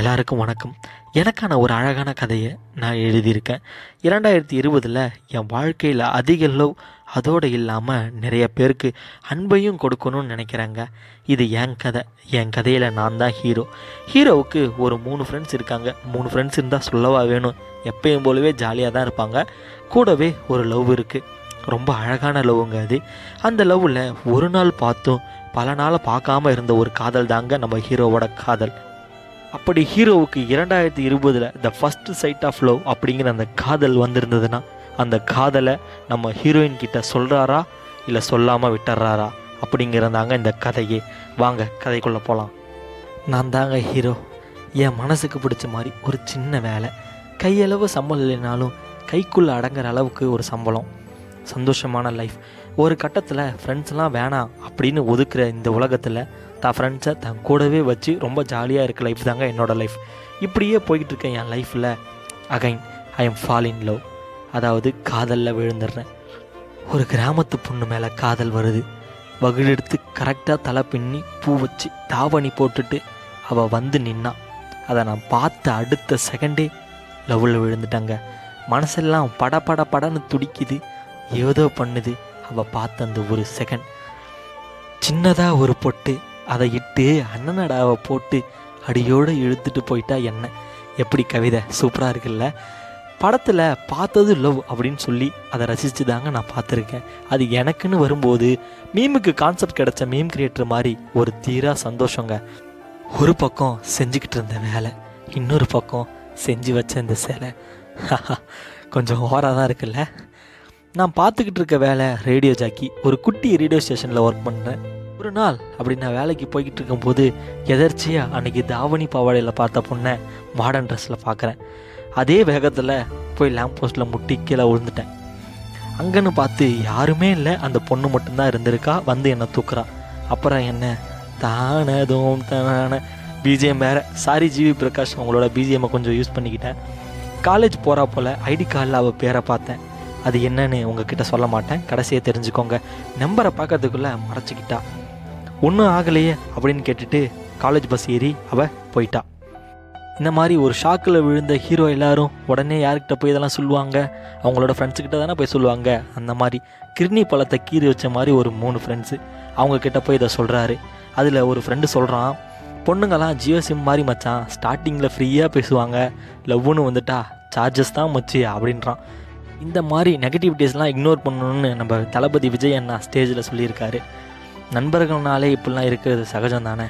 எல்லாருக்கும் வணக்கம். எனக்கான ஒரு அழகான கதையை நான் எழுதியிருக்கேன். இரண்டாயிரத்தி இருபதில் என் வாழ்க்கையில் அதிக லவ் அதோடு இல்லாமல் நிறைய பேருக்கு அன்பையும் கொடுக்கணும்னு நினைக்கிறாங்க. இது என் கதை. என் கதையில் நான் தான் ஹீரோ ஹீரோவுக்கு ஒரு மூணு ஃப்ரெண்ட்ஸ் இருக்காங்க. மூணு ஃப்ரெண்ட்ஸ் இருந்தால் சொல்லவா வேணும். எப்பயும் போலவே ஜாலியாக தான் இருப்பாங்க. கூடவே ஒரு லவ் இருக்குது ரொம்ப அழகான லவ்வுங்க அது. அந்த லவ்வில் ஒரு நாள் பார்த்தும் பல நாளை பார்க்காம இருந்த ஒரு காதல் தாங்க நம்ம ஹீரோவோட காதல். அப்படி ஹீரோவுக்கு இரண்டாயிரத்தி இருபதில் the first sight of love அப்படிங்கிற அந்த காதல் வந்திருந்ததுன்னா அந்த காதலை நம்ம ஹீரோயின் கிட்ட சொல்கிறாரா இல்லை சொல்லாமல் விட்டுறாரா? அப்படிங்கிறதாங்க இந்த கதையே. வாங்க கதைக்குள்ளே போகலாம் நான் தாங்க ஹீரோ என் மனசுக்கு பிடிச்ச மாதிரி ஒரு சின்ன வேலை. கையளவு சம்பளம் இல்லைனாலும் கைக்குள்ளே அடங்குற அளவுக்கு ஒரு சம்பளம். சந்தோஷமான லைஃப் ஒரு கட்டத்தில் ஃப்ரெண்ட்ஸ்லாம் வேணாம் அப்படின்னு ஒதுக்குற இந்த உலகத்தில் தான் ஃப்ரெண்ட்ஸை தன் கூடவே வச்சு ரொம்ப ஜாலியாக இருக்க லைஃப் தாங்க என்னோடய லைஃப் இப்படியே போய்கிட்டு இருக்கேன் என் லைஃப்பில் again I am fall in love அதாவது காதலில் விழுந்துடுறேன். ஒரு கிராமத்து பொண்ணு மேலே காதல் வருது. வகுடெடுத்து கரெக்டாக தலை பின்னி பூ வச்சு தாவணி போட்டுட்டு அவள் வந்து நின்னான் அதை நான் பார்த்த அடுத்த செகண்டே லவ்வில் விழுந்துட்டாங்க. மனசெல்லாம் பட பட படன்னு துடிக்குது. ஏதோ பண்ணுது. அவள் பார்த்த அந்த ஒரு செகண்ட் சின்னதாக ஒரு பொட்டு அதை இட்டு அண்ணனடாவை போட்டு அடியோடு இழுத்துட்டு போயிட்டா என்ன? எப்படி கவிதை? சூப்பராக இருக்குல்ல? படத்தில் பார்த்தது லவ் அப்படின்னு சொல்லி அதை ரசித்து தாங்க நான் பார்த்துருக்கேன். அது எனக்குன்னு வரும்போது மீமுக்கு கான்செப்ட் கிடைச்ச மீம் கிரியேட்டர் மாதிரி ஒரு தீரா சந்தோஷங்க. ஒரு பக்கம் செஞ்சுக்கிட்டு இருந்த வேலை இன்னொரு பக்கம் செஞ்சு வச்ச இந்த சேலை. கொஞ்சம் ஓராக தான் இருக்குல்ல? நான் பார்த்துக்கிட்டு இருக்க வேலை ரேடியோ ஜாக்கி ஒரு குட்டி ரேடியோ ஸ்டேஷனில் ஒர்க் பண்ணுறேன் ஒரு நாள் அப்படி நான் வேலைக்கு போய்கிட்டு இருக்கும்போது எதர்ச்சியாக அன்றைக்கி தாவணி பாவாடையில் பார்த்த பொண்ணை மாடர்ன் ட்ரெஸ்ஸில் பார்க்குறேன். அதே வேகத்தில் போய் லேம்ப் போஸ்ட்டில் முட்டி கீழே விழுந்துட்டேன். அங்கன்னு பார்த்து யாருமே இல்லை அந்த பொண்ணு மட்டும்தான் இருந்திருக்கா வந்து என்னை தூக்குறா. அப்புறம் என்ன? தானதும் தான. பிஜிஎம் வேறு. சாரி ஜிவி பிரகாஷ் அவங்களோட பிஜிஎம்மை கொஞ்சம் யூஸ் பண்ணிக்கிட்டேன். காலேஜ் போகிறா போல் ஐடி கார்டில் அவள் பேரை பார்த்தேன். அது என்னன்னு உங்ககிட்ட சொல்ல மாட்டேன். கடைசியை தெரிஞ்சுக்கோங்க. நம்பரை பார்க்கறதுக்குள்ளே மறைச்சிக்கிட்டா. ஒன்றும் ஆகலையே அப்படின்னு கேட்டுட்டு காலேஜ் பஸ் ஏறி அவள் போயிட்டா. இந்த மாதிரி ஒரு ஷாக்கில் விழுந்த ஹீரோ எல்லாரும் உடனே யார்கிட்ட போய் இதெல்லாம் சொல்லுவாங்க? அவங்களோட ஃப்ரெண்ட்ஸுக்கிட்ட தானே போய் சொல்லுவாங்க? அந்த மாதிரி கிர்னி பழத்தை கீறி வச்ச மாதிரி ஒரு மூணு ஃப்ரெண்ட்ஸு அவங்கக்கிட்ட போய் இதை சொல்கிறாரு அதில் ஒரு ஃப்ரெண்டு சொல்கிறான் பொண்ணுங்கெல்லாம் ஜியோ சிம் மாதிரி மச்சான் ஸ்டார்டிங்கில் ஃப்ரீயாக பேசுவாங்க. லவ்னு வந்துட்டா சார்ஜஸ் தான் மச்சு அப்படின்றான். இந்த மாதிரி நெகட்டிவிட்டிஸ்லாம் இக்னோர் பண்ணணும்னு நம்ம தளபதி விஜய் அண்ணா ஸ்டேஜில் சொல்லியிருக்காரு. நண்பர்கள்னாலே இப்படிலாம் இருக்கிறது சகஜம் தானே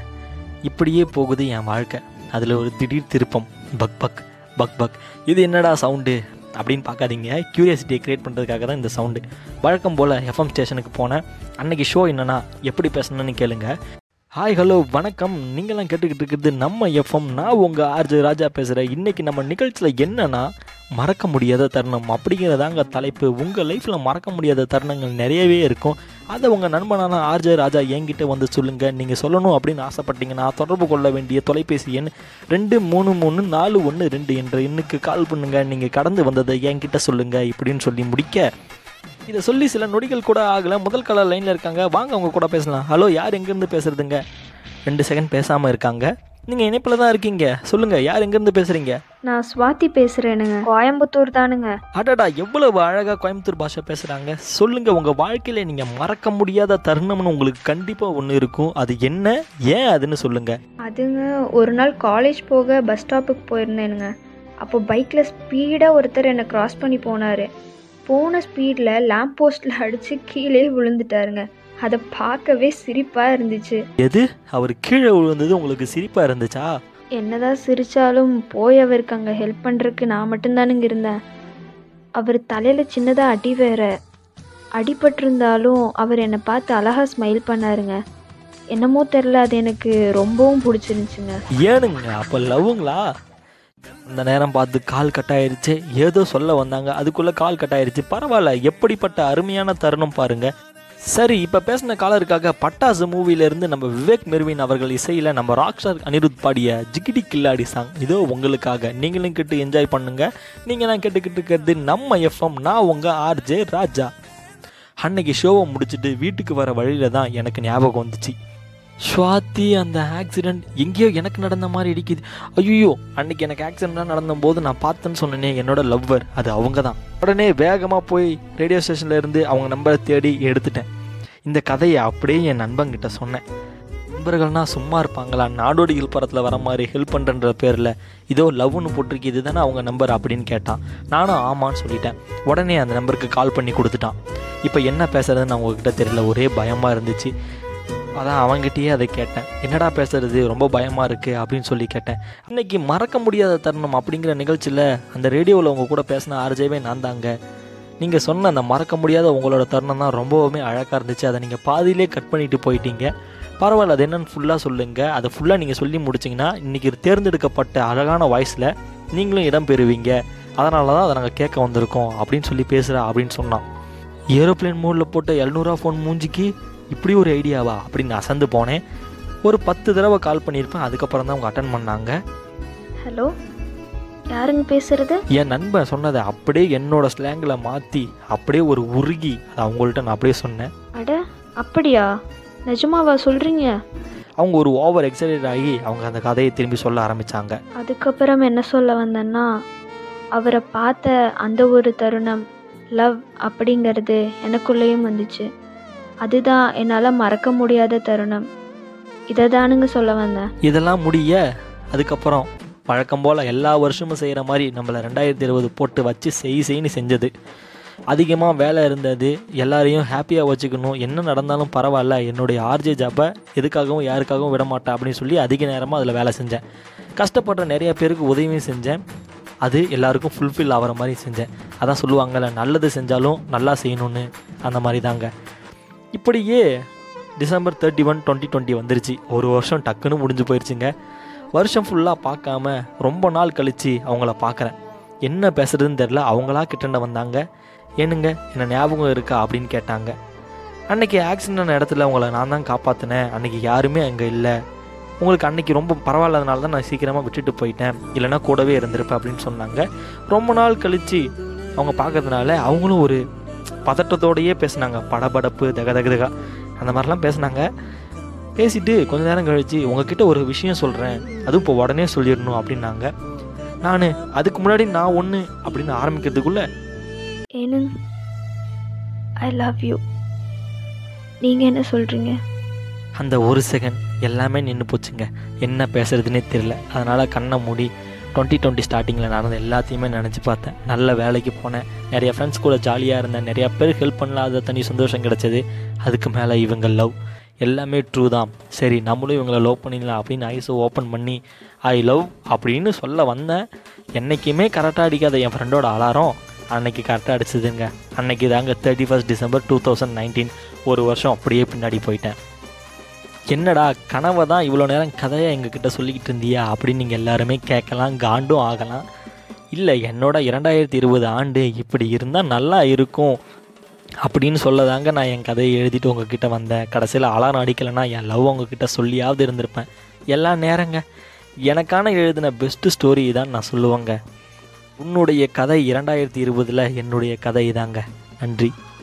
இப்படியே போகுது என் வாழ்க்கை. அதில் ஒரு திடீர் திருப்பம். பக் பக் பக் பக். இது என்னடா சவுண்டு அப்படின்னு பார்க்காதீங்க. க்யூரியாசிட்டியை க்ரியேட் பண்ணுறதுக்காக தான் இந்த சவுண்டு வழக்கம் போல் எஃப்எம் ஸ்டேஷனுக்கு போனேன். அன்னைக்கு ஷோ என்னன்னா எப்படி பேசணும்னு கேளுங்க. ஹாய் ஹலோ வணக்கம். நீங்களாம் கேட்டுக்கிட்டு இருக்கிறது நம்ம எஃப்எம் நான் உங்கள் ஆர்ஜி ராஜா பேசுகிறேன் இன்றைக்கி நம்ம நிகழ்ச்சியில் என்னென்னா மறக்க முடியாத தருணம் அப்படிங்கிறதாங்க தலைப்பு. உங்கள் லைஃப்பில் மறக்க முடியாத தருணங்கள் நிறையவே இருக்கும். அதை உங்கள் நண்பனான ஆர்ஜே ராஜா என்கிட்ட வந்து சொல்லுங்கள் நீங்கள் சொல்லணும் அப்படின்னு ஆசைப்பட்டீங்கன்னா தொடர்பு கொள்ள வேண்டிய தொலைபேசி எண் ரெண்டு மூணு மூணு நாலு ஒன்று ரெண்டு என்ற எண்ணுக்கு கால் பண்ணுங்கள் நீங்கள் கடந்து வந்ததை என்கிட்ட சொல்லுங்கள் இப்படின்னு சொல்லி முடிக்க. இதை சொல்லி சில நொடிகள் கூட ஆகலை. முதல் கலர் லைனில் இருக்காங்க. வாங்க அவங்க கூட பேசலாம். ஹலோ யார் எங்கேருந்து பேசுகிறதுங்க ரெண்டு செகண்ட் பேசாமல் இருக்காங்க. நீங்கள் இணைப்பில் தான் இருக்கீங்க. சொல்லுங்கள் யார் எங்கேருந்து பேசுகிறீங்க நான் ஸ்வாதி பேசுறேனுங்க. கோயம்புத்தூர் தானுங்க. அடடா எவ்வளவு அழகாக கோயம்புத்தூர் பாஷை பேசுகிறாங்க சொல்லுங்கள் உங்கள் வாழ்க்கையில் நீங்கள் மறக்க முடியாத தருணம்னு உங்களுக்கு கண்டிப்பாக ஒன்று இருக்கும். அது என்ன? ஏன் அதுன்னு சொல்லுங்கள் அதுங்க ஒரு நாள் காலேஜ் போக பஸ் ஸ்டாப்புக்கு போயிருந்தேனுங்க. அப்போ பைக்கில் ஸ்பீடாக ஒருத்தர் என்னை கிராஸ் பண்ணி போனார். போன ஸ்பீடில் லேம்ப் போஸ்ட்டில் அடித்து கீழே விழுந்துட்டாருங்க. அதை பார்க்கவே சிரிப்பாக இருந்துச்சு. எது? அவர் கீழே விழுந்தது உங்களுக்கு சிரிப்பாக இருந்துச்சா? என்னதான் சிரித்தாலும் போய் அவருக்கு அங்கே ஹெல்ப் பண்ணுறதுக்கு நான் மட்டும்தானுங்க இருந்தேன். அவர் தலையில் சின்னதாக அடி வேற. அடிபட்டிருந்தாலும் அவர் என்னை பார்த்து அழகாக ஸ்மைல் பண்ணாருங்க. என்னமோ தெரில அது எனக்கு ரொம்பவும் பிடிச்சிருந்துச்சுங்க. ஏனுங்க அப்போ லவ்வுங்களா? அந்த நேரம் பார்த்து கால் கட் ஆயிருச்சு. ஏதோ சொல்ல வந்தாங்க. அதுக்குள்ளே கால் கட் ஆயிருச்சு. பரவாயில்ல எப்படிப்பட்ட அருமையான தருணம் பாருங்க. சரி இப்போ பேசின காலருக்காக பட்டாசு மூவிலேருந்து நம்ம விவேக் மெர்வின் அவர்கள் இசையில் நம்ம ராக்ஸ்டார் அனிருத் பாடிய ஜிகிடி கில்லாடி சாங் இதோ உங்களுக்காக. நீங்களும் கேட்டு என்ஜாய் பண்ணுங்கள் நீங்கள் நான் கேட்டுக்கிட்டு இருக்கிறது நம்ம எஃப்எம் நான் உங்கள் ஆர்ஜே ராஜா. அன்னைக்கு ஷோவை முடிச்சுட்டு வீட்டுக்கு வர வழியில தான் எனக்கு ஞாபகம் வந்துச்சு. ஸ்வாதி அந்த ஆக்சிடெண்ட் எங்கேயோ எனக்கு நடந்த மாதிரி இடிக்குது ஐயோ அன்னைக்கு எனக்கு ஆக்சிடெண்ட்டாக நடந்த போது நான் பார்த்தேன்னு சொன்னேனே என்னோட லவ்வர் அது அவங்க தான் உடனே வேகமாக போய் ரேடியோ ஸ்டேஷனில் இருந்து அவங்க நம்பரை தேடி எடுத்துட்டேன். இந்த கதையை அப்படியே என் நண்பங்கிட்ட சொன்னேன். நண்பர்கள்னால் சும்மா இருப்பாங்களா? நாடோடிகள் படத்தில் வர மாதிரி ஹெல்ப் பண்ணுறன்ற பேரில் இதோ லவ்னு போட்டிருக்கு இது தானே அவங்க நம்பர் அப்படின்னு கேட்டான். நானும் ஆமான்னு சொல்லிட்டேன். உடனே அந்த நம்பருக்கு கால் பண்ணி கொடுத்துட்டான். இப்போ என்ன பேசுகிறதுன்னு அவங்கக்கிட்ட தெரியல ஒரே பயமாக இருந்துச்சு. அதான் அவங்ககிட்டயே அதை கேட்டேன். என்னடா பேசுறது? ரொம்ப பயமாக இருக்குது அப்படின்னு சொல்லி கேட்டேன். இன்னைக்கு மறக்க முடியாத தருணம் அப்படிங்கிற நிகழ்ச்சியில் அந்த ரேடியோவில் உங்கள் கூட பேசின ஆர்ஜேவே நான் தாங்க. நீங்கள் சொன்ன அந்த மறக்க முடியாத உங்களோட தருணம் தான் ரொம்பவுமே அழகாக இருந்துச்சு. அதை நீங்கள் பாதியிலே கட் பண்ணிட்டு போயிட்டீங்க. பரவாயில்ல அது என்னன்னு ஃபுல்லாக சொல்லுங்கள் அதை ஃபுல்லாக நீங்கள் சொல்லி முடிச்சிங்கன்னா இன்றைக்கி தேர்ந்தெடுக்கப்பட்ட அழகான வாய்ஸில் நீங்களும் இடம் பெறுவீங்க. அதனால தான் அதை நாங்கள் கேட்க வந்திருக்கோம் அப்படின்னு சொல்லி பேசுகிறா அப்படின்னு சொன்னான். ஏரோப்ளேன் மோடில் போட்ட எழுநூறுவா ஃபோன் மூஞ்சிக்கு இப்படி ஒரு ஐடியாவா அப்படின்னு அசந்து போனேன். ஒரு பத்து தடவை கால் பண்ணியிருப்பேன். அதுக்கப்புறம் தான் அவங்க அட்டன் பண்ணாங்க. ஹலோ யாருங்க பேசுறது? என் நண்பன் சொன்னதை அப்படியே என்னோட ஸ்லாங்கில் மாற்றி அப்படியே ஒரு உருகி அதை அவங்கள்ட்ட நான் அப்படியே சொன்னேன். அட அப்படியா? நிஜமாவா சொல்கிறீங்க அவங்க ஒரு ஓவர் எக்ஸைட்டட் ஆகி அவங்க அந்த கதையை திரும்பி சொல்ல ஆரம்பித்தாங்க அதுக்கப்புறம் என்ன சொல்ல வந்தேன்னா அவரை பார்த்த அந்த ஒரு தருணம் லவ் அப்படிங்கிறது எனக்குள்ளேயும் வந்துச்சு. அதுதான் என்னால் மறக்க முடியாத தருணம். இதை தானுங்க சொல்ல வந்தேன். இதெல்லாம் முடிய அதுக்கப்புறம் வழக்கம் போல் எல்லா வருஷமும் செய்கிற மாதிரி நம்மளை ரெண்டாயிரத்தி இருபது போட்டு வச்சு செய் செய்ன்னு செஞ்சது. அதிகமாக வேலை இருந்தது எல்லாரையும் ஹாப்பியாக வச்சுக்கணும் என்ன நடந்தாலும் பரவாயில்ல என்னுடைய ஆர்ஜே ஜாப்பை எதுக்காகவும் யாருக்காகவும் விட மாட்டேன் அப்படின்னு சொல்லி அதிக நேரமாக அதில் வேலை செஞ்சேன். கஷ்டப்படுற நிறைய பேருக்கு உதவியும் செஞ்சேன். அது எல்லாருக்கும் ஃபுல்ஃபில் ஆகிற மாதிரி செஞ்சேன். அதான் சொல்லுவாங்கள்ல நல்லது செஞ்சாலும் நல்லா செய்யணும்னு அந்த மாதிரி தாங்க. இப்படியே December thirty one twenty twenty வந்துருச்சு. ஒரு வருஷம் டக்குன்னு முடிஞ்சு போயிடுச்சுங்க வருஷம் ஃபுல்லாக பார்க்காம ரொம்ப நாள் கழித்து அவங்கள பார்க்குறேன். என்ன பேசுறதுன்னு தெரில அவங்களா கிட்டண்ட வந்தாங்க? ஏனுங்க என்ன ஞாபகம் இருக்கா? அப்படின்னு கேட்டாங்க. அன்னைக்கு ஆக்சிடென்ட் இடத்துல அவங்கள நான் தான் காப்பாற்றினேன் அன்னைக்கு யாருமே அங்கே இல்லை. உங்களுக்கு அன்றைக்கி ரொம்ப பரவாயில்லாதனால தான் நான் சீக்கிரமாக விட்டுட்டு போயிட்டேன். இல்லைன்னா கூடவே இருந்திருப்பேன் அப்படின்னு சொன்னாங்க. ரொம்ப நாள் கழித்து அவங்க பார்க்கறதுனால அவங்களும் ஒரு பதட்டத்தோடையே பேசுனாங்க. படபடப்பு தக தக தகா அந்த மாதிரிலாம் பேசுனாங்க. பேசிட்டு கொஞ்ச நேரம் கழித்து உங்ககிட்ட ஒரு விஷயம் சொல்கிறேன் அதுவும் இப்போ உடனே சொல்லிடணும் அப்படின்னாங்க. நான் அதுக்கு முன்னாடி நான் ஒன்று அப்படின்னு ஆரம்பிக்கிறதுக்குள்ள ஐ லவ் யூ நீங்கள் என்ன சொல்கிறீங்க அந்த ஒரு செகண்ட் எல்லாமே நின்று போச்சுங்க. என்ன பேசுறதுனே தெரியல. அதனால் கண்ணை மூடி டுவெண்ட்டி டுவெண்ட்டி ஸ்டார்டிங்கில் நடந்த எல்லாத்தையுமே நினச்சி பார்த்தேன். நல்ல வேலைக்கு போனேன். நிறைய ஃப்ரெண்ட்ஸ் கூட ஜாலியாக இருந்தேன். நிறையா பேர் ஹெல்ப் பண்ணலாத தனி சந்தோஷம் கிடச்சிது. அதுக்கு மேலே இவங்க லவ் எல்லாமே ட்ரூ தான். சரி நம்மளும் இவங்கள லவ் பண்ணிடலாம் அப்படின்னு ஐஸை ஓப்பன் பண்ணி ஐ லவ் அப்படின்னு சொல்ல வந்தேன். என்றைக்குமே கரெக்டாக அடிக்காத என் ஃப்ரெண்டோட அலாரம் அன்னைக்கு கரெக்டாக அடிச்சதுங்க. அன்னைக்கு தாங்க thirty first December two thousand nineteen ஒரு வருஷம் அப்படியே பின்னாடி போயிட்டேன். என்னடா கனவை தான் இவ்வளோ நேரம் கதையை எங்ககிட்ட சொல்லிக்கிட்டு இருந்தியா அப்படின்னு நீங்கள் எல்லாருமே கேட்கலாம் காண்டும் ஆகலாம். இல்லை என்னோட இரண்டாயிரத்தி இருபது ஆண்டு இப்படி இருந்தால் நல்லா இருக்கும் அப்படின்னு சொல்லதாங்க நான் என் கதையை எழுதிட்டு உங்ககிட்ட வந்தேன். கடைசியில் அலாரம் அடிக்கலைன்னா என் லவ் உங்ககிட்ட சொல்லியாவது இருந்திருப்பேன். எல்லா நேரங்க. எனக்கான எழுதின பெஸ்ட்டு ஸ்டோரி தான் நான் சொல்லுவேங்க. உன்னுடைய கதை இரண்டாயிரத்தி இருபதில் என்னுடைய கதை இதாங்க நன்றி.